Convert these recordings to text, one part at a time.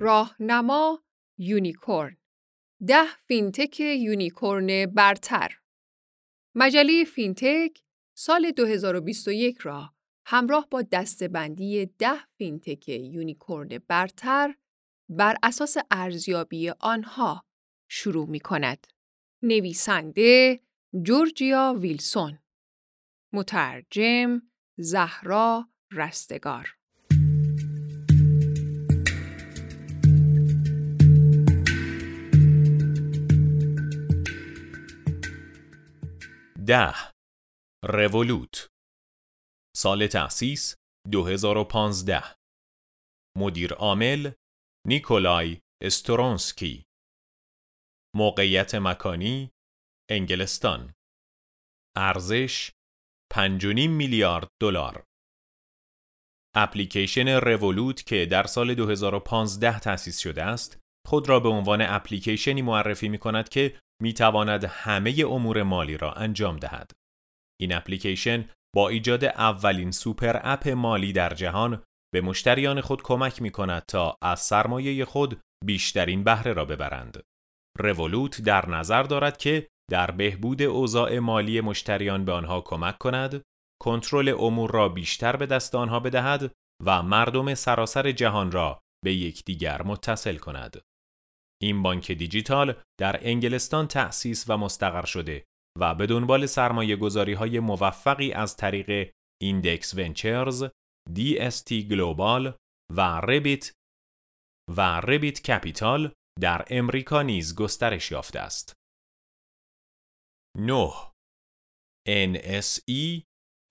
راهنما unicorn. ده فینتک unicorn برتر. مجله فینتک سال 2021 را همراه با دسته‌بندی ده فینتک unicorn برتر بر اساس ارزیابی آنها شروع می کند. نویسنده جورجیا ویلسون. مترجم زهرا رستگار. ده. رولوت سال تأسیس 2015 مدیر عامل نیکولای استرونسکی. موقعیت مکانی انگلستان. ارزش 5.5 میلیارد دلار. اپلیکیشن رولوت که در سال 2015 تأسیس شده است خود را به عنوان اپلیکیشنی معرفی می کند که می تواند همه امور مالی را انجام دهد. این اپلیکیشن با ایجاد اولین سوپر اپ مالی در جهان به مشتریان خود کمک می کند تا از سرمایه خود بیشترین بهره را ببرند. رولوت در نظر دارد که در بهبود اوضاع مالی مشتریان به آنها کمک کند، کنترل امور را بیشتر به دست آنها بدهد و مردم سراسر جهان را به یکدیگر متصل کند. این بانک دیجیتال در انگلستان تأسیس و مستقر شده و به دنبال سرمایه گذاری های موفقی از طریق Index Ventures، DST Global و Ribbit و Ribbit Capital در امریکا نیز گسترش یافته است. 9. NSE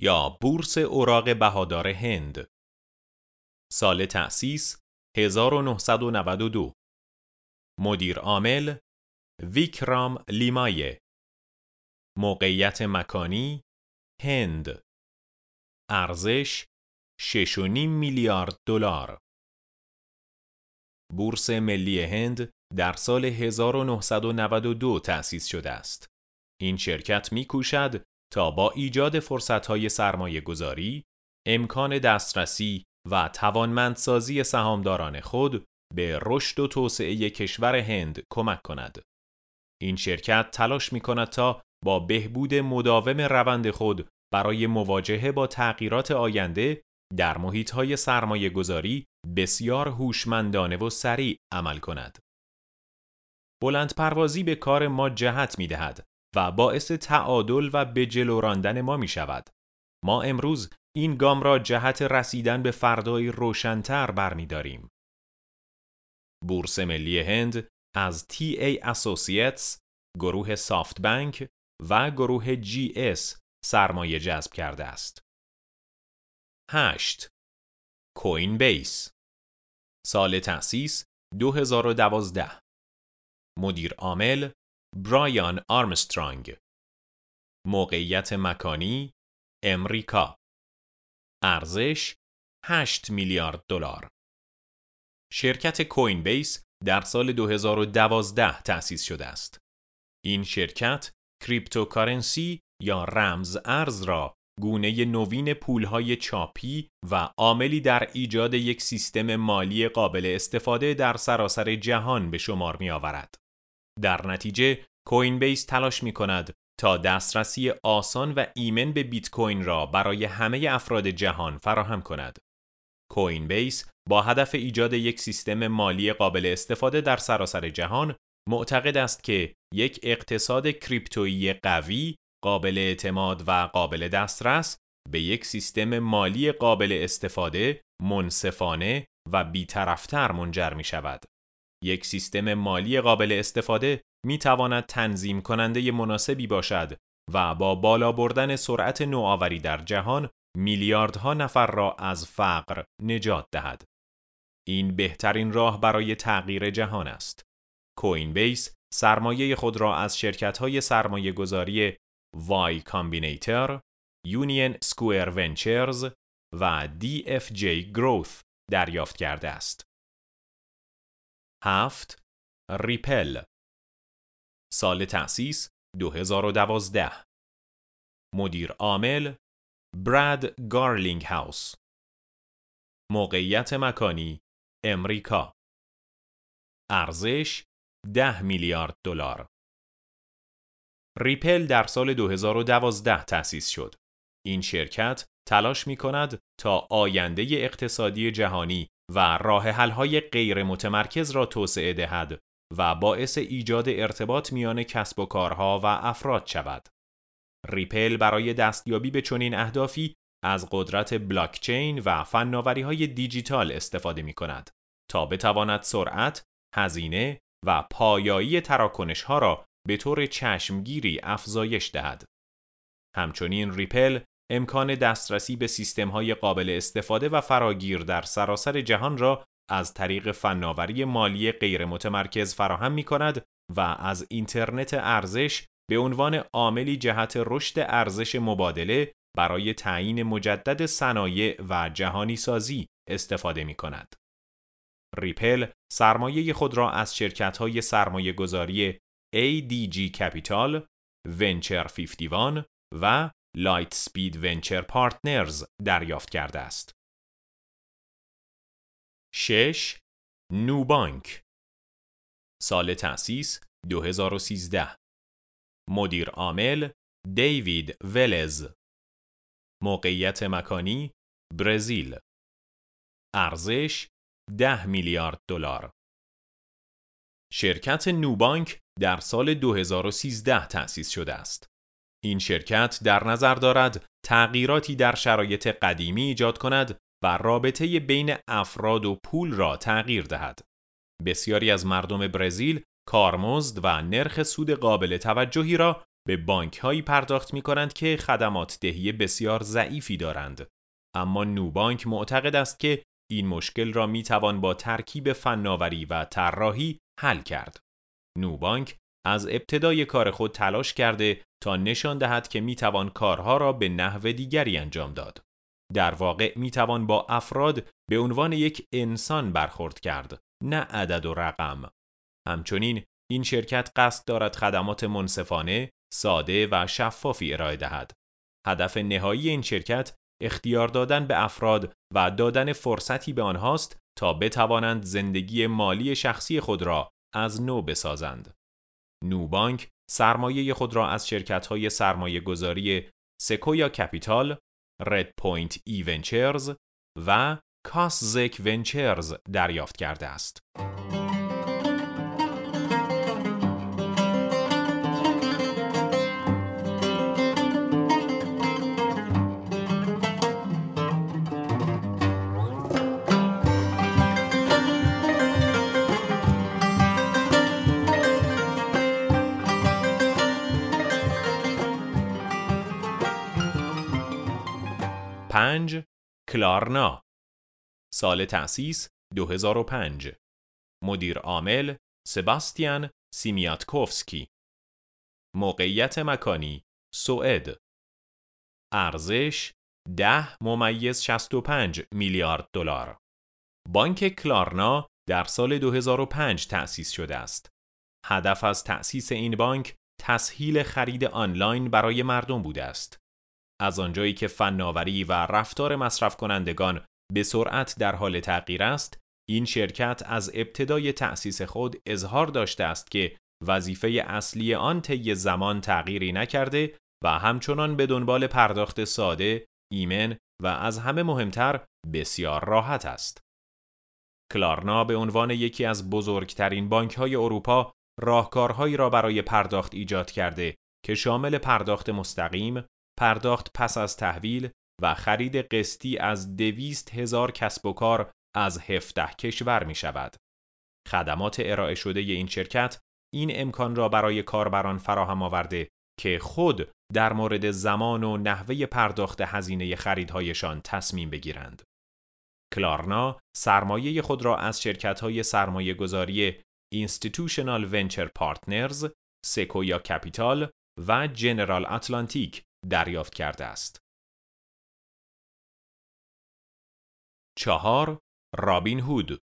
یا بورس اوراق بهادار هند سال تأسیس 1992 مدیر عامل ویکرام لیمایه. موقعیت مکانی هند. ارزش 6.5 میلیارد دلار. بورس ملی هند در سال 1992 تأسیس شده است. این شرکت میکوشد تا با ایجاد فرصتهای سرمایه گذاری، امکان دسترسی و توانمندسازی سهامداران خود به رشد و توسعه کشور هند کمک کند. این شرکت تلاش می کند تا با بهبود مداوم روند خود برای مواجهه با تغییرات آینده در محیطهای سرمایه گذاری بسیار هوشمندانه و سریع عمل کند. بلند پروازی به کار ما جهت می دهد و باعث تعادل و به جلو راندن ما می شود. ما امروز این گام را جهت رسیدن به فردای روشنتر برمیداریم. بورس ملی هند از TA Associates، گروه سافت بانک و گروه GS سرمایه جذب کرده است. 8. کوین بیس سال تأسیس 2012 مدیر عامل برایان آرمسترانگ. موقعیت مکانی امریکا. ارزش 8 میلیارد دلار. شرکت Coinbase در سال 2012 تأسیس شده است. این شرکت cryptocurrency یا رمز ارز را گونه نوین پولهای چاپی و عاملی در ایجاد یک سیستم مالی قابل استفاده در سراسر جهان به شمار می آورد. در نتیجه کوین بیس تلاش می کند تا دسترسی آسان و ایمن به بیت کوین را برای همه افراد جهان فراهم کند. کوین بیس با هدف ایجاد یک سیستم مالی قابل استفاده در سراسر جهان معتقد است که یک اقتصاد کریپتویی قوی، قابل اعتماد و قابل دسترس به یک سیستم مالی قابل استفاده، منصفانه و بیطرفتر منجر می شود. یک سیستم مالی قابل استفاده می تواند تنظیم کننده مناسبی باشد و با بالا بردن سرعت نوآوری در جهان میلیاردها نفر را از فقر نجات دهد. این بهترین راه برای تغییر جهان است. کوین بیس سرمایه خود را از شرکت های سرمایه گذاری وای کامبینیتر، یونین سکویر ونچرز و DFJ Growth دریافت کرده است. هفت Ripple سال تأسیس 2012 مدیر عامل براد گارلینگ هاوس موقعیت مکانی امریکا ارزش 10 میلیارد دلار. Ripple در سال 2012 تأسیس شد. این شرکت تلاش می کند تا آینده اقتصادی جهانی و راه حل‌های غیر متمرکز را توسعه دهد و باعث ایجاد ارتباط میان کسب و کارها و افراد شود. ریپل برای دستیابی به چنین اهدافی از قدرت بلاکچین و فناوری های دیجیتال استفاده می کند تا بتواند سرعت، هزینه و پایایی تراکنش ها را به طور چشمگیری افزایش دهد. همچنین Ripple امکان دسترسی به سیستم های قابل استفاده و فراگیر در سراسر جهان را از طریق فناوری مالی غیر متمرکز فراهم می کند و از اینترنت ارزش به عنوان عاملی جهت رشد ارزش مبادله برای تعیین مجدد صنایع و جهانی سازی استفاده می کند. Ripple سرمایه خود را از شرکت های سرمایه گذاری ADG Capital، Venture 51 و Lightspeed Venture Partners دریافت کرده است. 6. نوبانک سال تأسیس 2013 مدیر عامل دیوید ولز موقعیت مکانی برزیل ارزش 10 میلیارد دلار شرکت نوبانک در سال 2013 تأسیس شده است. این شرکت در نظر دارد تغییراتی در شرایط قدیمی ایجاد کند و رابطه بین افراد و پول را تغییر دهد. بسیاری از مردم برزیل کارمزد و نرخ سود قابل توجهی را به بانک هایی پرداخت می کنند که خدمات دهی بسیار ضعیفی دارند. اما نوبانک معتقد است که این مشکل را می توان با ترکیب فناوری و طراحی حل کرد. نوبانک از ابتدای کار خود تلاش کرده تا نشان دهد که می توان کارها را به نحو دیگری انجام داد. در واقع می توان با افراد به عنوان یک انسان برخورد کرد، نه عدد و رقم. همچنین این شرکت قصد دارد خدمات منصفانه، ساده و شفافی ارائه دهد. هدف نهایی این شرکت اختیار دادن به افراد و دادن فرصتی به آنهاست تا بتوانند زندگی مالی شخصی خود را از نو بسازند. Nubank سرمایه خود را از شرکت‌های سرمایه گذاری Sequoia Capital، Redpoint eVentures و Kaszek Ventures دریافت کرده است. کلارنا. سال تأسیس 2005 مدیر عامل سباستیان سیمیاتکوفسکی. موقعیت مکانی سوئد. ارزش 10 ممیز 65 میلیارد دلار. بانک کلارنا در سال 2005 تأسیس شده است. هدف از تأسیس این بانک تسهیل خرید آنلاین برای مردم بوده است. از آنجایی که فناوری و رفتار مصرف کنندگان به سرعت در حال تغییر است، این شرکت از ابتدای تأسیس خود اظهار داشته است که وظیفه اصلی آن طی زمان تغییری نکرده و همچنان به دنبال پرداخت ساده، ایمن و از همه مهمتر بسیار راحت است. کلارنا به عنوان یکی از بزرگترین بانک های اروپا راهکارهایی را برای پرداخت ایجاد کرده که شامل پرداخت مستقیم، پرداخت پس از تحویل و خرید قسطی از دویست هزار کسب و کار از 17 کشور می شود. خدمات ارائه شده این شرکت این امکان را برای کاربران فراهم آورده که خود در مورد زمان و نحوه پرداخت هزینه خریدهایشان تصمیم بگیرند. کلارنا سرمایه خود را از شرکت‌های سرمایه گذاری Institutional Venture Partners، سکویا کپیتال و جنرال اتلانتیک دریافت کرده است. چهار رابین هود.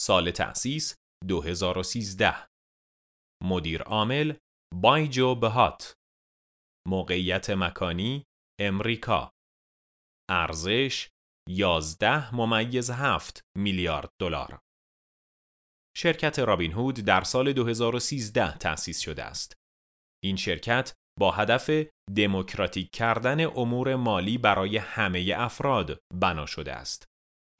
سال تأسیس 2013 مدیر عامل بایجو بهات. موقعیت مکانی امریکا. ارزش 11 ممیز 7 میلیارد دلار. شرکت رابین هود در سال 2013 تأسیس شده است. این شرکت با هدف دموکراتیک کردن امور مالی برای همه افراد بنا شده است.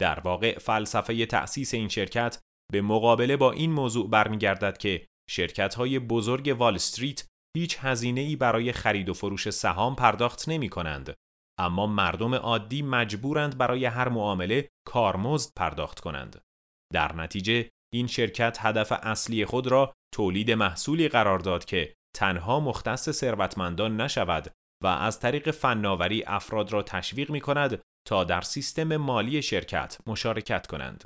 در واقع فلسفه تأسیس این شرکت به مقابله با این موضوع برمیگردد که شرکت های بزرگ وال استریت هیچ هزینه ای برای خرید و فروش سهام پرداخت نمی کنند اما مردم عادی مجبورند برای هر معامله کارمزد پرداخت کنند. در نتیجه این شرکت هدف اصلی خود را تولید محصولی قرار داد که تنها مختص ثروتمندان نشود و از طریق فناوری افراد را تشویق می کند تا در سیستم مالی شرکت مشارکت کنند.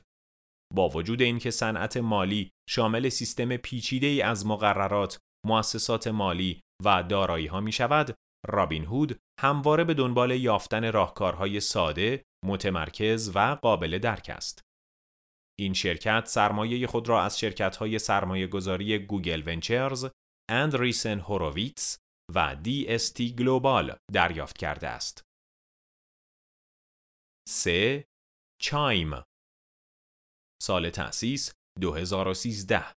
با وجود اینکه صنعت مالی شامل سیستم پیچیده ای از مقررات، مؤسسات مالی و دارایی ها می شود، رابین هود همواره به دنبال یافتن راهکارهای ساده، متمرکز و قابل درک است. این شرکت سرمایه خود را از شرکت‌های سرمایه گذاری Google Ventures، Andreessen Horowitz و DST Global دریافت کرده است. 3. Chime سال تأسیس 2013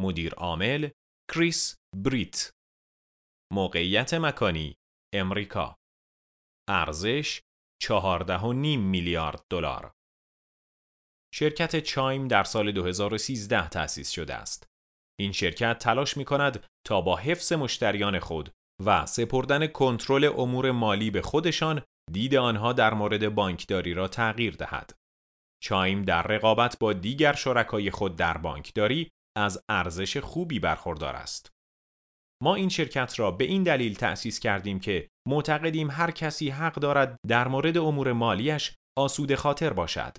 مدیر عامل کریس بریت موقعیت مکانی امریکا ارزش 14.5 میلیارد دلار شرکت چایم در سال 2013 تأسیس شده است. این شرکت تلاش می کند تا با حفظ مشتریان خود و سپردن کنترل امور مالی به خودشان دید آنها در مورد بانکداری را تغییر دهد. چایم در رقابت با دیگر شرکای خود در بانکداری از ارزش خوبی برخوردار است. ما این شرکت را به این دلیل تأسیس کردیم که معتقدیم هر کسی حق دارد در مورد امور مالیش آسود خاطر باشد.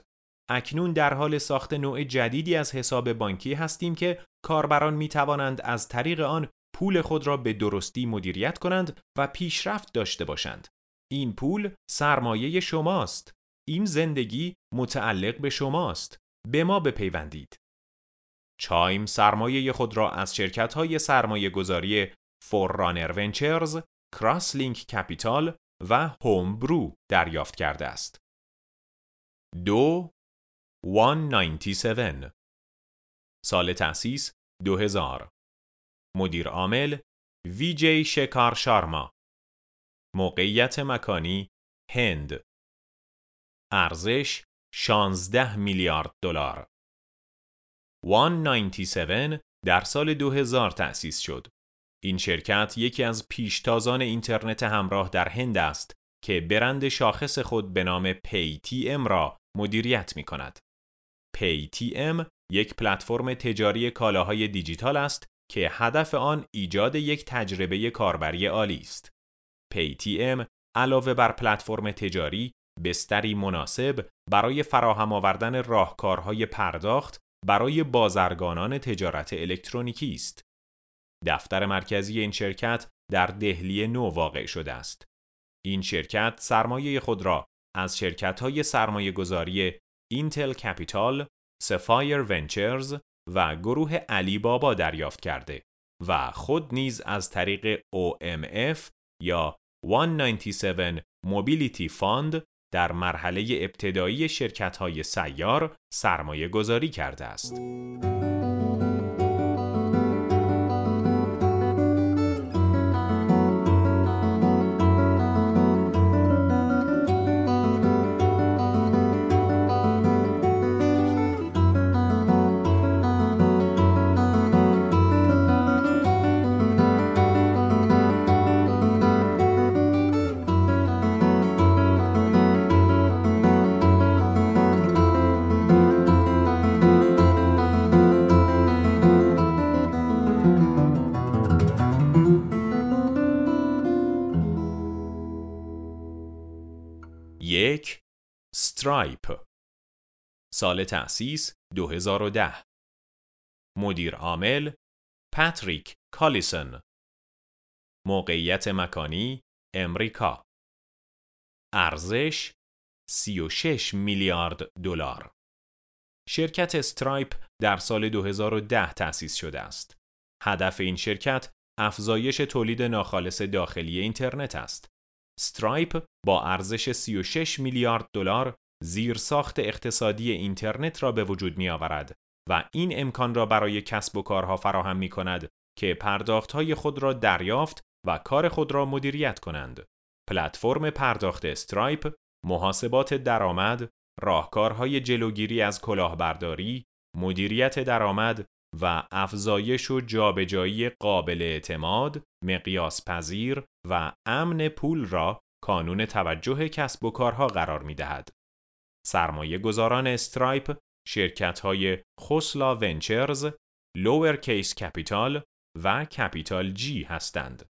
اکنون در حال ساخت نوع جدیدی از حساب بانکی هستیم که کاربران می توانند از طریق آن پول خود را به درستی مدیریت کنند و پیشرفت داشته باشند. این پول سرمایه شماست. این زندگی متعلق به شماست. به ما بپیوندید. چایم سرمایه خود را از شرکت های سرمایه گذاری فوررانر ونچرز، کراس لینک کپیتال و هوم برو دریافت کرده است. دو 197 سال تأسیس 2000 مدیر عامل ویجی شکار شارما. موقعیت مکانی هند. ارزش 16 میلیارد دلار. 197 در سال 2000 تأسیس شد. این شرکت یکی از پیشتازان اینترنت همراه در هند است که برند شاخص خود به نام PayTM را مدیریت می کند. PayTM یک پلتفرم تجاری کالاهای دیجیتال است که هدف آن ایجاد یک تجربه کاربری عالی است. PayTM علاوه بر پلتفرم تجاری بستری مناسب برای فراهم آوردن راهکارهای پرداخت برای بازرگانان تجارت الکترونیکی است. دفتر مرکزی این شرکت در دهلی نو واقع شده است. این شرکت سرمایه خود را از شرکت های سرمایه گذاری اینتل کپیتال، سفایر ونچرز و گروه علی بابا دریافت کرده و خود نیز از طریق OMF یا 197 Mobility Fund در مرحله ابتدایی شرکت های سیار سرمایه گذاری کرده است. Stripe سال تأسیس 2010 مدیر عامل پاتریک کالیسن. موقعیت مکانی امریکا. ارزش 36 میلیارد دلار. شرکت Stripe در سال 2010 تأسیس شده است. هدف این شرکت افزایش تولید ناخالص داخلی اینترنت است. Stripe با ارزش 36 میلیارد دلار زیرساخت اقتصادی اینترنت را به وجود می آورد و این امکان را برای کسب و کارها فراهم می کند که پرداختهای خود را دریافت و کار خود را مدیریت کنند. پلتفرم پرداخت Stripe، محاسبات درآمد، راهکارهای جلوگیری از کلاهبرداری، مدیریت درآمد و افزایش و جابجایی قابل اعتماد، مقیاس پذیر و امن پول را کانون توجه کسب و کارها قرار می دهد. سرمایه گذاران Stripe شرکت های Khosla Ventures، Lowercase Capital و CapitalG هستند.